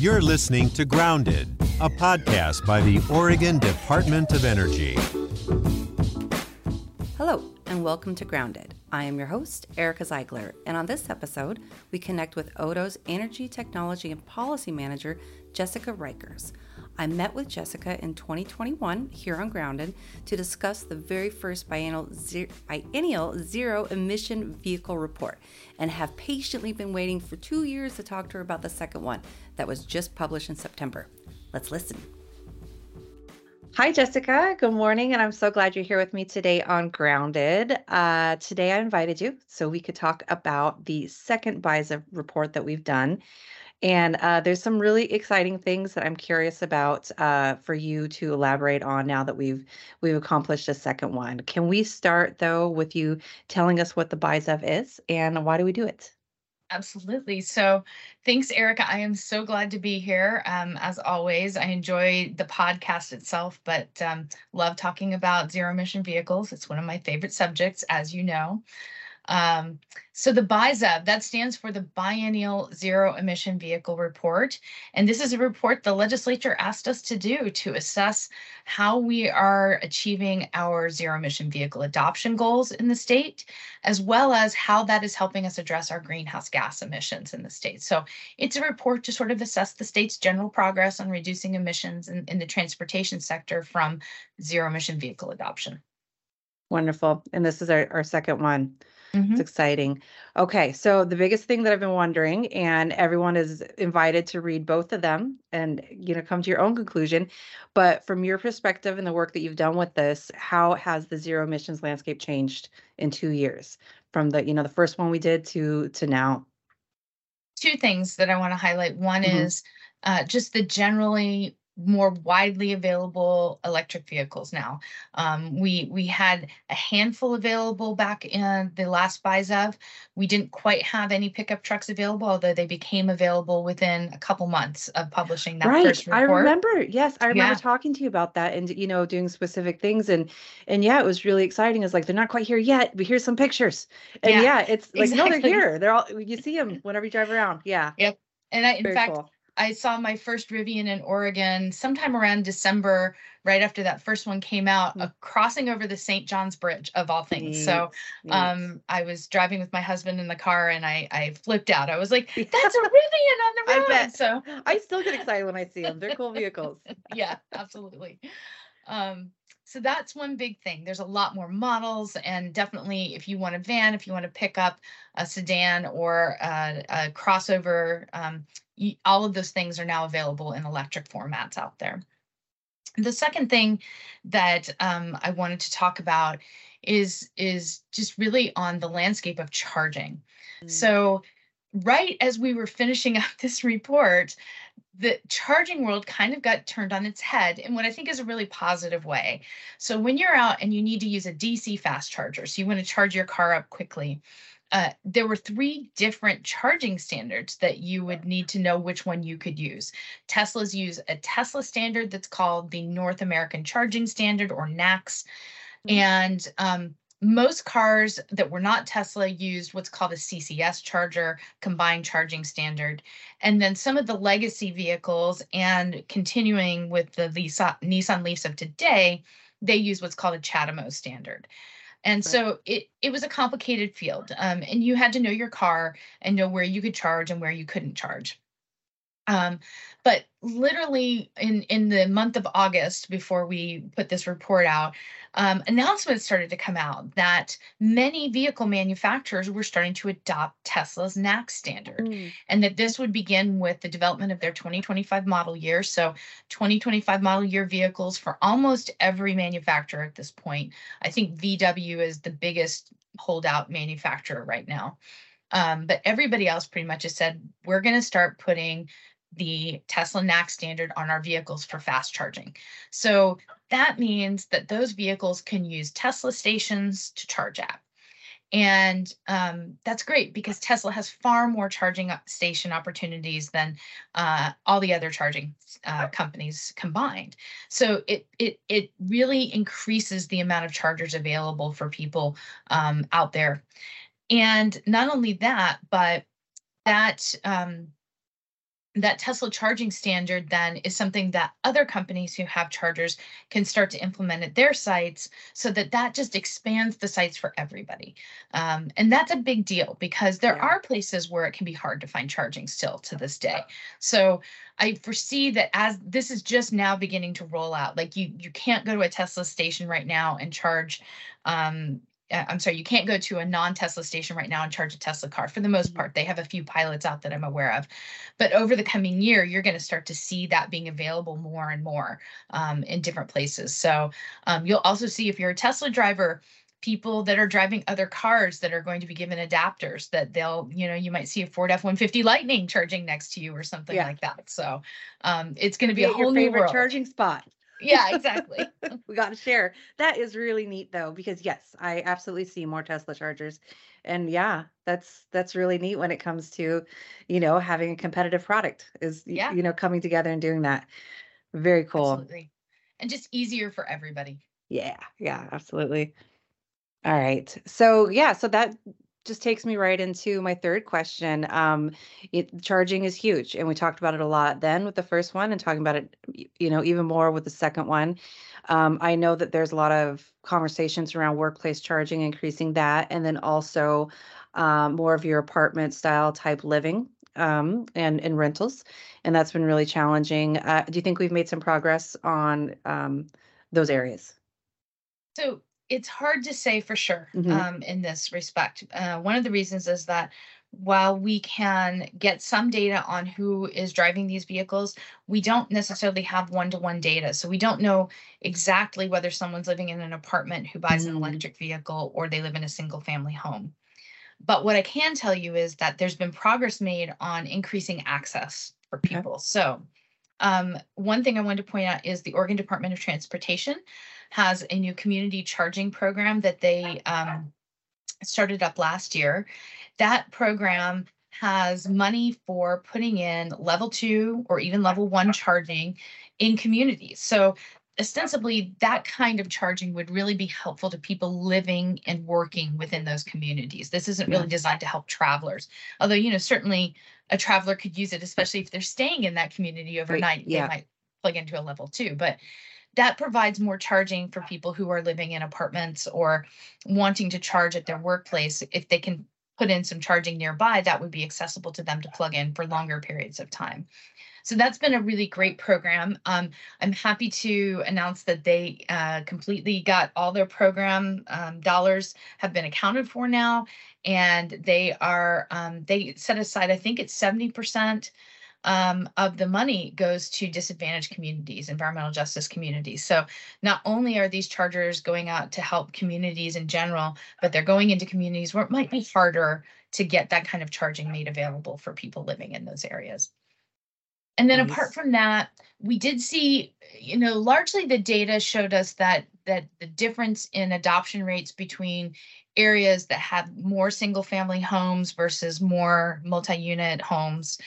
You're listening to Grounded, a podcast by the Oregon Department of Energy. Hello, and welcome to Grounded. I am your host, Erica Zeigler, and on this episode, we connect with Odo's Energy Technology and Policy Manager, Jessica Reichers. I met with Jessica in 2021 here on Grounded to discuss the very first biennial, biennial zero emission vehicle report and have patiently been waiting for two years to talk to her about the second one that was just published in September. Let's listen. Hi, Jessica. Good morning. And I'm so glad you're here with me today on Grounded. Uh, today, I invited you so we could talk about the second BISA report that we've done. And uh, there's some really exciting things that I'm curious about uh, for you to elaborate on now that we've we've accomplished a second one. Can we start though with you telling us what the BISEV is and why do we do it? Absolutely. So, thanks, Erica. I am so glad to be here. Um, as always, I enjoy the podcast itself, but um, love talking about zero emission vehicles. It's one of my favorite subjects, as you know. Um, so the BIZEV, that stands for the Biennial Zero Emission Vehicle Report. And this is a report the legislature asked us to do to assess how we are achieving our zero emission vehicle adoption goals in the state, as well as how that is helping us address our greenhouse gas emissions in the state. So it's a report to sort of assess the state's general progress on reducing emissions in, in the transportation sector from zero emission vehicle adoption. Wonderful. And this is our, our second one. Mm-hmm. It's exciting. Okay, so the biggest thing that I've been wondering, and everyone is invited to read both of them and you know come to your own conclusion. But from your perspective and the work that you've done with this, how has the zero emissions landscape changed in two years from the you know the first one we did to to now? Two things that I want to highlight. One mm-hmm. is uh, just the generally more widely available electric vehicles now. Um, we we had a handful available back in the last BISEV. We didn't quite have any pickup trucks available, although they became available within a couple months of publishing that right. first report. I remember. Yes, I remember yeah. talking to you about that and you know doing specific things and and yeah, it was really exciting. It's like they're not quite here yet, but here's some pictures. And yeah, yeah it's like exactly. no, they're here. They're all you see them whenever you drive around. Yeah. Yep. And I, in Very fact. Cool I saw my first Rivian in Oregon sometime around December, right after that first one came out, mm. crossing over the St. John's Bridge of all things. Neat. So um, I was driving with my husband in the car and I, I flipped out. I was like, that's a Rivian on the road. I bet. So I still get excited when I see them. They're cool vehicles. yeah, absolutely. Um, so that's one big thing. There's a lot more models, and definitely if you want a van, if you want to pick up a sedan or a, a crossover, um, you, all of those things are now available in electric formats out there. The second thing that um, I wanted to talk about is is just really on the landscape of charging. Mm. So right as we were finishing up this report, the charging world kind of got turned on its head in what I think is a really positive way. So when you're out and you need to use a DC fast charger, so you want to charge your car up quickly, uh, there were three different charging standards that you would need to know which one you could use. Tesla's use a Tesla standard that's called the North American Charging Standard or NACS. Mm-hmm. And um, most cars that were not Tesla used what's called a CCS charger, combined charging standard. And then some of the legacy vehicles and continuing with the Lisa, Nissan Leafs of today, they use what's called a CHAdeMO standard. And so it it was a complicated field. Um, and you had to know your car and know where you could charge and where you couldn't charge. Um, but literally in in the month of August, before we put this report out, um, announcements started to come out that many vehicle manufacturers were starting to adopt Tesla's NACS standard, mm. and that this would begin with the development of their 2025 model year. So 2025 model year vehicles for almost every manufacturer at this point. I think VW is the biggest holdout manufacturer right now. Um, but everybody else pretty much has said we're going to start putting the Tesla NACS standard on our vehicles for fast charging. So that means that those vehicles can use Tesla stations to charge at. And um, that's great because Tesla has far more charging station opportunities than uh, all the other charging uh, companies combined. So it it it really increases the amount of chargers available for people um, out there. And not only that, but that um, that Tesla charging standard then is something that other companies who have chargers can start to implement at their sites so that that just expands the sites for everybody. Um, and that's a big deal because there Yeah. are places where it can be hard to find charging still to this day. So I foresee that as this is just now beginning to roll out, like you you can't go to a Tesla station right now and charge um, I'm sorry, you can't go to a non-Tesla station right now and charge a Tesla car. For the most Mhm. part, they have a few pilots out that I'm aware of. But over the coming year, you're going to start to see that being available more and more um, in different places. So um, you'll also see if you're a Tesla driver, people that are driving other cars that are going to be given adapters that they'll, you know, you might see a Ford F-150 Lightning charging next to you or something Yeah. like that. So um, it's going to be a at your whole new favorite world. charging spot. Yeah, exactly. we got to share. That is really neat though, because yes, I absolutely see more Tesla chargers. And yeah, that's that's really neat when it comes to, you know, having a competitive product is Yeah. you know, coming together and doing that. Very cool. Absolutely. And just easier for everybody. Yeah, yeah, absolutely. All right. So yeah, so that just takes me right into my third question. Um, it, charging is huge, and we talked about it a lot then with the first one, and talking about it, you know, even more with the second one. Um, I know that there's a lot of conversations around workplace charging, increasing that, and then also um, more of your apartment style type living um, and and rentals, and that's been really challenging. Uh, do you think we've made some progress on um, those areas? So it's hard to say for sure Mhm. um, in this respect. Uh, one of the reasons is that while we can get some data on who is driving these vehicles, we don't necessarily have one to one data. So we don't know exactly whether someone's living in an apartment who buys an Mm. electric vehicle or they live in a single family home. But what I can tell you is that there's been progress made on increasing access for Okay. people. So, um, one thing I wanted to point out is the Oregon Department of Transportation has a new community charging program that they um, started up last year. That program has money for putting in level two or even level one charging in communities. So ostensibly that kind of charging would really be helpful to people living and working within those communities. This isn't really designed to help travelers. Although, you know, certainly a traveler could use it, especially if they're staying in that community overnight. yeah. They might plug into a level two. But that provides more charging for people who are living in apartments or wanting to charge at their workplace. If they can put in some charging nearby, that would be accessible to them to plug in for longer periods of time. So that's been a really great program. Um, I'm happy to announce that they uh, completely got all their program um, dollars have been accounted for now, and they are um, they set aside I think it's 70 percent um, of the money goes to disadvantaged communities, environmental justice communities. So not only are these chargers going out to help communities in general, but they're going into communities where it might be harder to get that kind of charging made available for people living in those areas. And then Nice. apart from that, we did see, you know, largely the data showed us that that the difference in adoption rates between areas that have more single family homes versus more multi-unit homes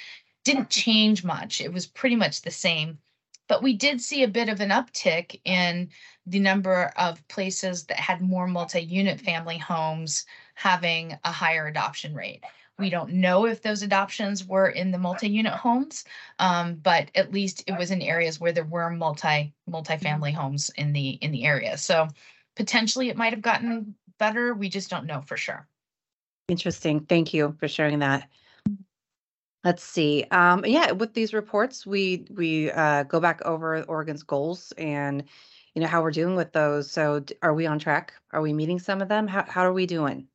didn't change much. It was pretty much the same. But we did see a bit of an uptick in the number of places that had more multi-unit family homes having a higher adoption rate. We don't know if those adoptions were in the multi-unit homes, um, but at least it was in areas where there were multi multi-family homes in the in the area. So potentially it might have gotten better. We just don't know for sure. Interesting. Thank you for sharing that. Let's see. Um, yeah, with these reports, we we uh, go back over Oregon's goals and you know how we're doing with those. So, are we on track? Are we meeting some of them? How how are we doing?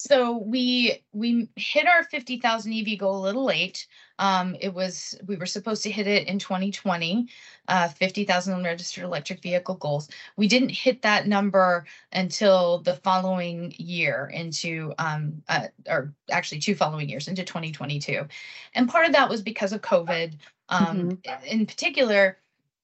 So we we hit our 50,000 EV goal a little late. Um, it was we were supposed to hit it in 2020, uh, 50,000 registered electric vehicle goals. We didn't hit that number until the following year into um, uh, or actually two following years into 2022, and part of that was because of COVID. Um, In particular,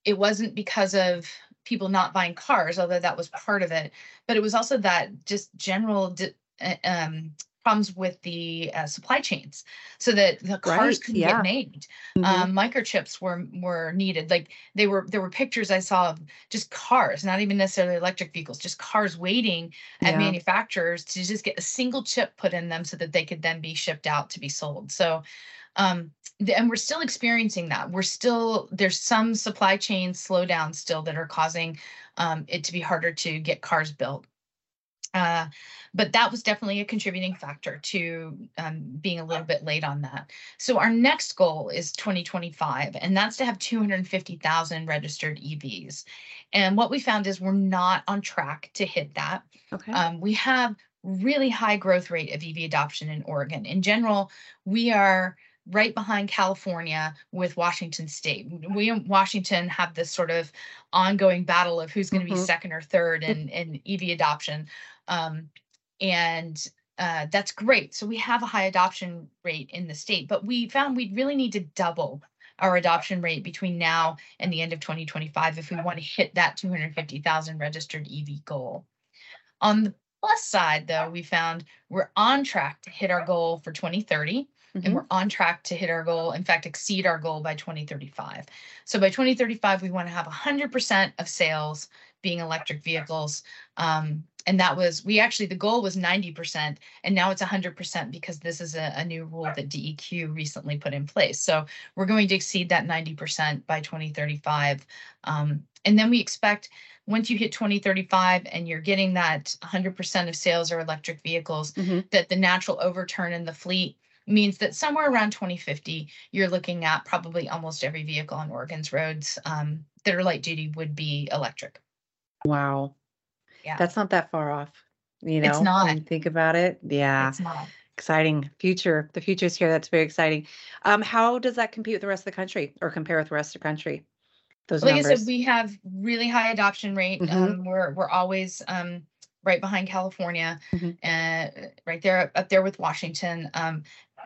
it wasn't because of people not buying cars, although that was part of it, but it was also that just general di- um, problems with the uh, supply chains, so that the cars Right, couldn't yeah. get made. Mhm. Um, microchips were were needed. Like they were, there were pictures I saw of just cars, not even necessarily electric vehicles, just cars waiting at Yeah. manufacturers to just get a single chip put in them so that they could then be shipped out to be sold. So Um, and we're still experiencing that. We're still there's some supply chain slowdowns still that are causing um, it to be harder to get cars built. Uh, but that was definitely a contributing factor to um, being a little bit late on that. So our next goal is 2025, and that's to have 250,000 registered EVs. And what we found is we're not on track to hit that. Okay. Um, we have really high growth rate of EV adoption in Oregon. In general, we are right behind California with Washington State. We in Washington have this sort of ongoing battle of who's going to Mhm. be second or third in, in EV adoption. Um, and uh, that's great. So we have a high adoption rate in the state, but we found we really need to double our adoption rate between now and the end of 2025 if we want to hit that 250,000 registered EV goal. On the plus side, though, we found we're on track to hit our goal for 2030 Mhm. and we're on track to hit our goal, in fact, exceed our goal by 2035. So by 2035, we want to have 100% of sales being electric vehicles. Um, and that was, we actually, the goal was 90%, and now it's 100% because this is a, a new rule that DEQ recently put in place. So we're going to exceed that 90% by 2035. Um, and then we expect once you hit 2035 and you're getting that 100% of sales are electric vehicles, Mhm. that the natural overturn in the fleet means that somewhere around 2050, you're looking at probably almost every vehicle on Oregon's roads um, that are light duty would be electric. Wow. Yeah. That's not that far off. You know, It's not. think about it. Yeah. It's not. Exciting future. The future is here. That's very exciting. Um, how does that compete with the rest of the country or compare with the rest of the country? Those Like I said, we have really high adoption rate. Mhm. Um, we're we're always um, right behind California, Mhm. and right there up there with Washington. Um,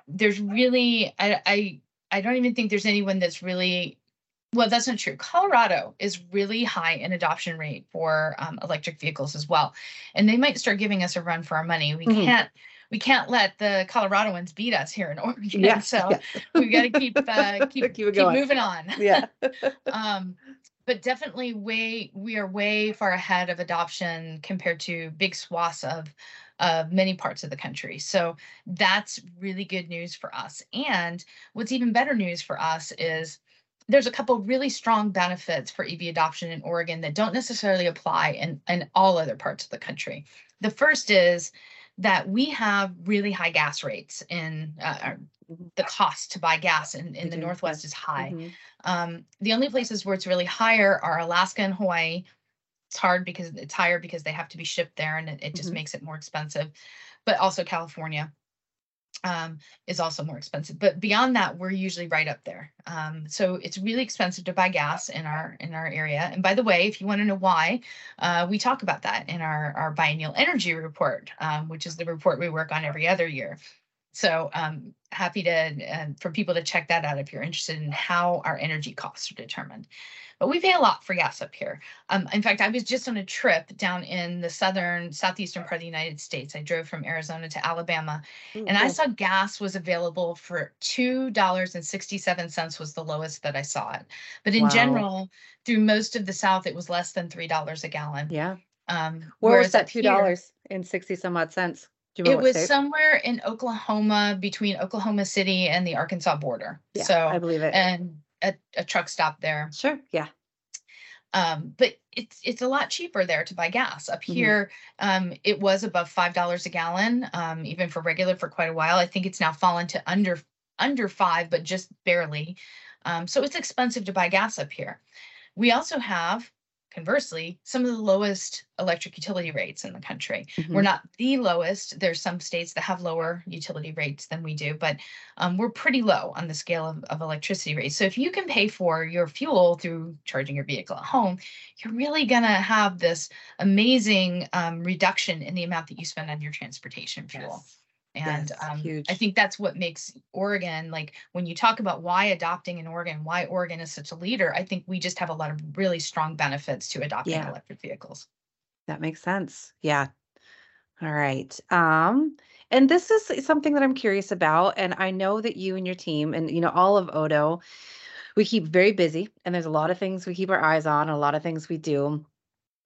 there's really I, I I don't even think there's anyone that's really well. That's not true. Colorado is really high in adoption rate for um, electric vehicles as well, and they might start giving us a run for our money. We Mhm. can't we can't let the Coloradoans beat us here in Oregon. yeah. So yeah. we got to keep uh, keep Keep keep moving on yeah. um but definitely way we are way far ahead of adoption compared to big swaths of of many parts of the country so that's really good news for us and what's even better news for us is there's a couple really strong benefits for EV adoption in Oregon that don't necessarily apply in, in all other parts of the country. The first is that we have really high gas rates in uh, Mhm. the cost to buy gas in, in the Northwest is high. Mhm. Um, the only places where it's really higher are Alaska and Hawaii. It's hard because it's higher because they have to be shipped there and it, it just Mhm. makes it more expensive. But also California um, is also more expensive. But beyond that, we're usually right up there. Um, so it's really expensive to buy gas in our in our area. And by the way, if you want to know why, uh, we talk about that in our our biennial energy report, um, which is the report we work on every other year. So um, happy to uh, for people to check that out if you're interested in how our energy costs are determined. But we pay a lot for gas up here. Um, in fact, I was just on a trip down in the southern, southeastern part of the United States. I drove from Arizona to Alabama, Ooh, and I saw gas was available for two dollars and sixty-seven cents was the lowest that I saw it. But in Wow. general, through most of the South, it was less than three dollars a gallon. Yeah. Um, Where was that two dollars and sixty some odd cents? It was state? somewhere in Oklahoma between Oklahoma City and the Arkansas border. Yeah, so I believe it. and a, a truck stop there. sure. Yeah. Um, but it's it's a lot cheaper there to buy gas. Up Mhm. here, um, it was above five dollars a gallon, um, even for regular for quite a while. I think it's now fallen to under under five, but just barely. Um, so it's expensive to buy gas up here. We also have, conversely, some of the lowest electric utility rates in the country. We're Mhm. not the lowest. There's some states that have lower utility rates than we do, but um, we're pretty low on the scale of, of electricity rates. So if you can pay for your fuel through charging your vehicle at home, you're really gonna have this amazing um, reduction in the amount that you spend on your transportation fuel. Yes. And um. I think that's what makes Oregon, like when you talk about why adopting in Oregon, why Oregon is such a leader, I think we just have a lot of really strong benefits to adopting Yeah. electric vehicles. That makes sense. Yeah. All right. Um, and this is something that I'm curious about, and I know that you and your team and you know all of Odo, we keep very busy, and there's a lot of things we keep our eyes on, and a lot of things we do.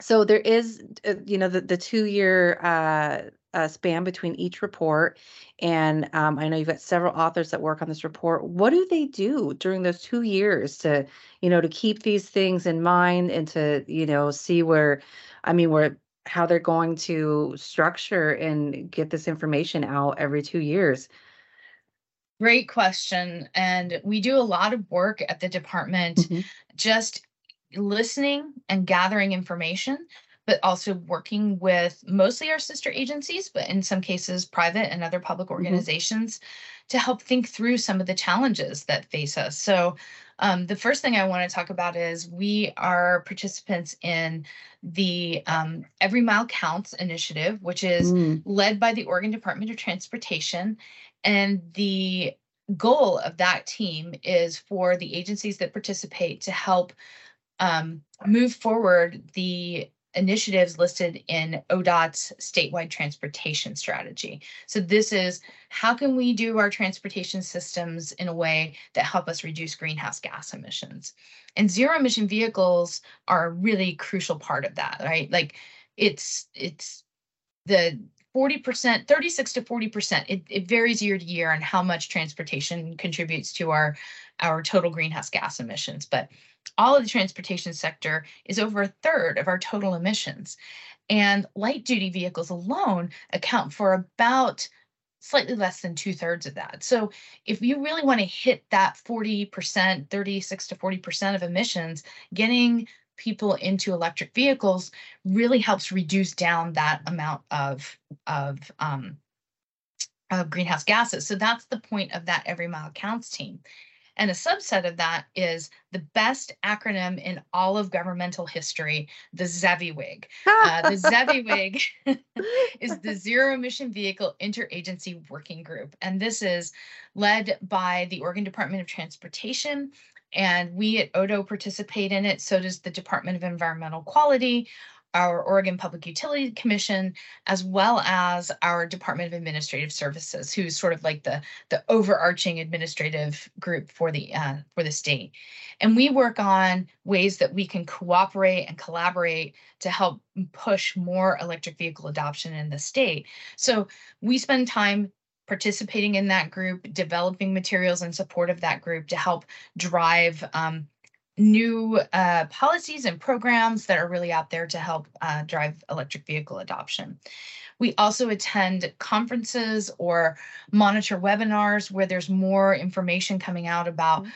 So there is, uh, you know, the the two year uh uh, span between each report. And um, I know you've got several authors that work on this report. What do they do during those two years to, you know, to keep these things in mind and to, you know, see where, I mean, where how they're going to structure and get this information out every two years? Great question. And we do a lot of work at the department mm-hmm. just listening and gathering information but also working with mostly our sister agencies, but in some cases, private and other public mm-hmm. organizations mm-hmm. to help think through some of the challenges that face us. So, um, the first thing I want to talk about is we are participants in the um, Every Mile Counts initiative, which is mm. led by the Oregon Department of Transportation. And the goal of that team is for the agencies that participate to help um, move forward the initiatives listed in ODOT's statewide transportation strategy. So this is how can we do our transportation systems in a way that help us reduce greenhouse gas emissions? And zero emission vehicles are a really crucial part of that, right? Like it's it's the 40%, 36 to 40%. It, it varies year to year on how much transportation contributes to our our total greenhouse gas emissions. But all of the transportation sector is over a third of our total emissions. And light duty vehicles alone account for about slightly less than two thirds of that. So if you really want to hit that 40%, 36 to 40% of emissions, getting people into electric vehicles really helps reduce down that amount of, of, um, of greenhouse gases. So that's the point of that Every Mile Counts team. And a subset of that is the best acronym in all of governmental history, the ZEVIWIG. Uh, the ZEVIWIG is the Zero Emission Vehicle Interagency Working Group. And this is led by the Oregon Department of Transportation. And we at ODO participate in it. So does the Department of Environmental Quality, our Oregon Public Utility Commission, as well as our Department of Administrative Services, who's sort of like the the overarching administrative group for the uh, for the state. And we work on ways that we can cooperate and collaborate to help push more electric vehicle adoption in the state. So we spend time participating in that group, developing materials in support of that group to help drive um, new uh, policies and programs that are really out there to help uh, drive electric vehicle adoption. We also attend conferences or monitor webinars where there's more information coming out about mm-hmm.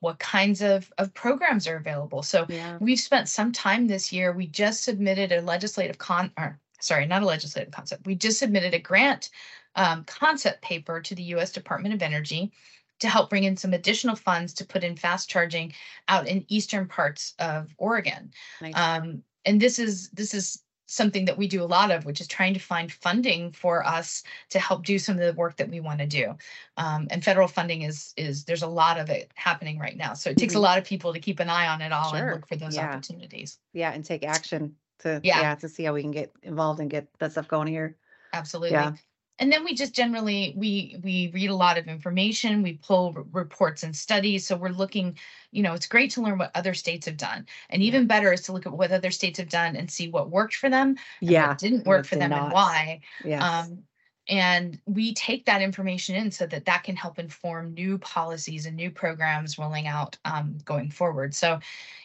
what kinds of, of programs are available. So yeah. we've spent some time this year. We just submitted a legislative con or sorry, not a legislative concept. We just submitted a grant um, concept paper to the U.S. Department of Energy to help bring in some additional funds to put in fast charging out in eastern parts of Oregon. Nice. Um, and this is this is something that we do a lot of, which is trying to find funding for us to help do some of the work that we want to do. Um, and federal funding is is there's a lot of it happening right now. So it takes mm-hmm. a lot of people to keep an eye on it all sure. and look for those yeah. opportunities. Yeah, and take action to yeah. yeah to see how we can get involved and get that stuff going here. Absolutely. Yeah and then we just generally we we read a lot of information we pull r- reports and studies. So we're looking you know it's great to learn what other states have done. And even better is to look at what other states have done and see what worked for them yeah. didn't work for them not. and why. Yes. um and we take that information in so that that can help inform new policies and new programs rolling out um, going forward. So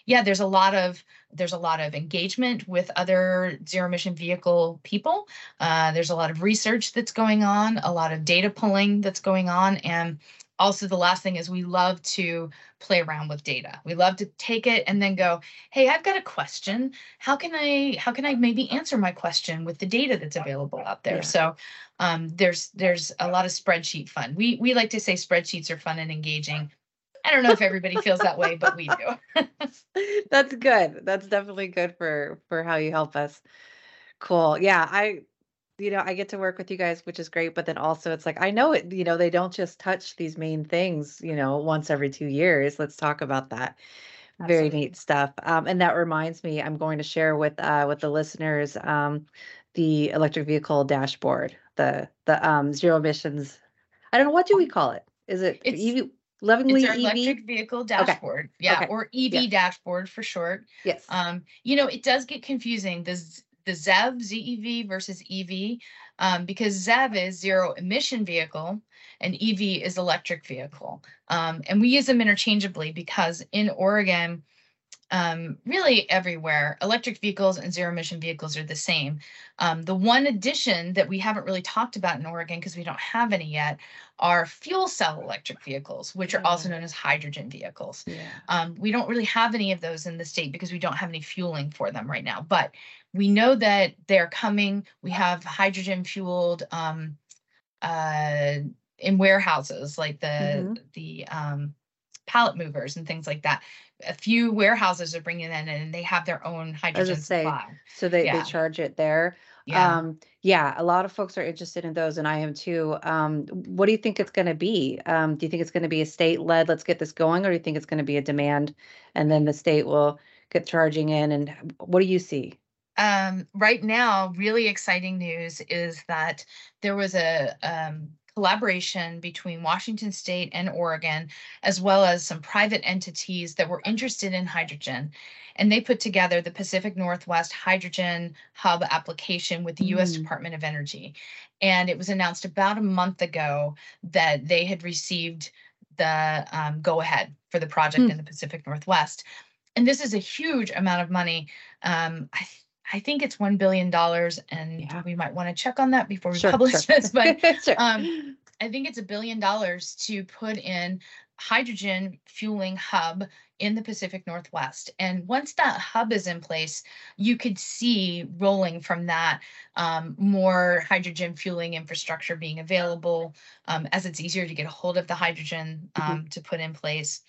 yeah there's a lot of there's a lot of engagement with other zero emission vehicle people. Uh, there's a lot of research that's going on a lot of data pulling that's going on and also the last thing is we love to play around with data we love to take it and then go hey i've got a question how can i how can i maybe answer my question with the data that's available out there yeah. so um, there's there's a lot of spreadsheet fun we we like to say spreadsheets are fun and engaging I don't know if everybody feels that way, but we do. That's good. That's definitely good for for how you help us. Cool. Yeah, I you know, I get to work with you guys, which is great, but then also it's like I know it, you know, they don't just touch these main things, you know, once every 2 years. Let's talk about that. Very neat stuff. Um, and that reminds me, I'm going to share with uh with the listeners um the electric vehicle dashboard, the the um zero emissions. I don't know what do we call it? Is it It's EV lovingly it's our EV? electric vehicle dashboard. Yeah, Okay. or EV Yeah. dashboard for short. Yes. Um, you know, it does get confusing. This the ZEV, ZEV versus EV, um, because ZEV is zero emission vehicle and EV is electric vehicle. Um, and we use them interchangeably because in Oregon, um, really everywhere, electric vehicles and zero emission vehicles are the same. Um, the one addition that we haven't really talked about in Oregon because we don't have any yet are fuel cell electric vehicles, which are also known as hydrogen vehicles. Yeah. Um, we don't really have any of those in the state because we don't have any fueling for them right now. But we know that they're coming. We have hydrogen fueled um, uh, in warehouses like the Mhm. the um, pallet movers and things like that. A few warehouses are bringing in and they have their own hydrogen say, supply. So they, Yeah. they charge it there. Yeah. Um, yeah, a lot of folks are interested in those, and I am too. Um, what do you think it's going to be? Um, do you think it's going to be a state led, let's get this going, or do you think it's going to be a demand and then the state will get charging in? And what do you see? um, right now, really exciting news is that there was a um, collaboration between Washington State and Oregon, as well as some private entities that were interested in hydrogen. And they put together the Pacific Northwest Hydrogen Hub application with the US Mm. Department of Energy. And it was announced about a month ago that they had received the um, go ahead for the project Hmm. in the Pacific Northwest. And this is a huge amount of money. Um, I, I think it's $1 billion, and Yeah. we might want to check on that before we Sure, publish sure. this. But Sure. um, I think it's a billion dollars to put in hydrogen fueling hub in the Pacific Northwest. And once that hub is in place, you could see rolling from that um, more hydrogen fueling infrastructure being available um, as it's easier to get a hold of the hydrogen um, to put in place.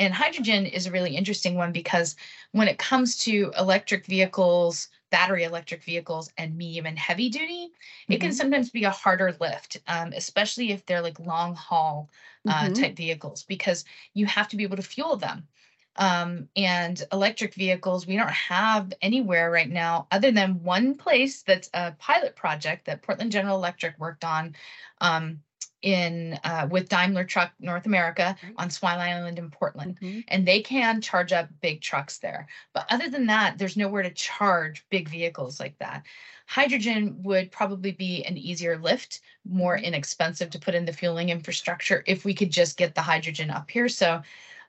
And hydrogen is a really interesting one because when it comes to electric vehicles, battery electric vehicles, and medium and heavy duty, it can Mhm. sometimes be a harder lift, um, especially if they're like long haul uh, Mhm. type vehicles, because you have to be able to fuel them. Um, and electric vehicles, we don't have anywhere right now other than one place that's a pilot project that Portland General Electric worked on um, in uh, with Daimler Truck North America on Swan Island in Portland Mhm. and they can charge up big trucks there. But other than that, there's nowhere to charge big vehicles like that. Hydrogen would probably be an easier lift, more inexpensive to put in the fueling infrastructure if we could just get the hydrogen up here. So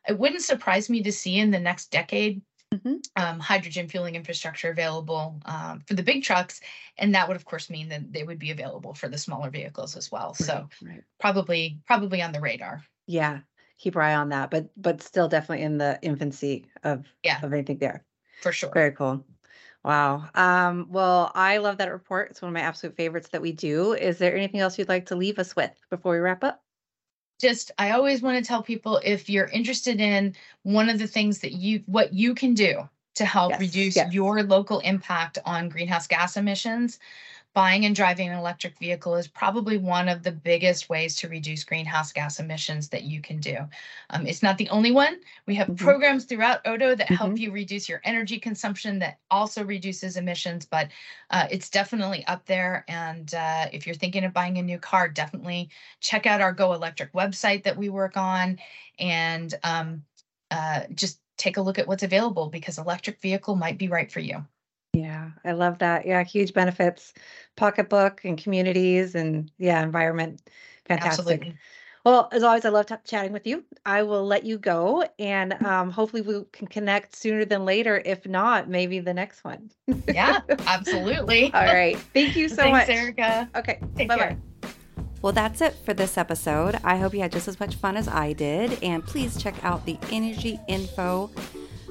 it wouldn't surprise me to see in the next decade Mhm. um, hydrogen fueling infrastructure available um, for the big trucks. And that would, of course, mean that they would be available for the smaller vehicles as well. So Right, right. probably, probably on the radar. Yeah, keep our eye on that, but but still definitely in the infancy of Yeah. of anything there. For sure. Very cool. Wow. Um, well, I love that report. It's one of my absolute favorites that we do. Is there anything else you'd like to leave us with before we wrap up? Just I always want to tell people if you're interested in one of the things that you what you can do to help Yes, reduce yes. your local impact on greenhouse gas emissions, buying and driving an electric vehicle is probably one of the biggest ways to reduce greenhouse gas emissions that you can do. Um, it's not the only one. We have Mhm. programs throughout Odo that help Mhm. you reduce your energy consumption that also reduces emissions, but uh, it's definitely up there. And uh, if you're thinking of buying a new car, definitely check out our Go Electric website that we work on and um, uh, just take a look at what's available because electric vehicle might be right for you. Yeah, I love that. Yeah, huge benefits, pocketbook and communities and yeah, environment. Fantastic. Absolutely. Well, as always, I love t- chatting with you. I will let you go and um, hopefully we can connect sooner than later. If not, maybe the next one. Yeah, absolutely. All right. Thank you so Thanks, much. Erica. Okay. Take Bye bye. Well, that's it for this episode. I hope you had just as much fun as I did. And please check out the Energy Info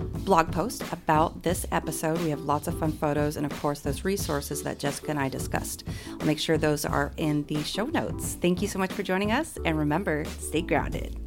blog post about this episode. We have lots of fun photos and, of course, those resources that Jessica and I discussed. I'll make sure those are in the show notes. Thank you so much for joining us. And remember, stay grounded.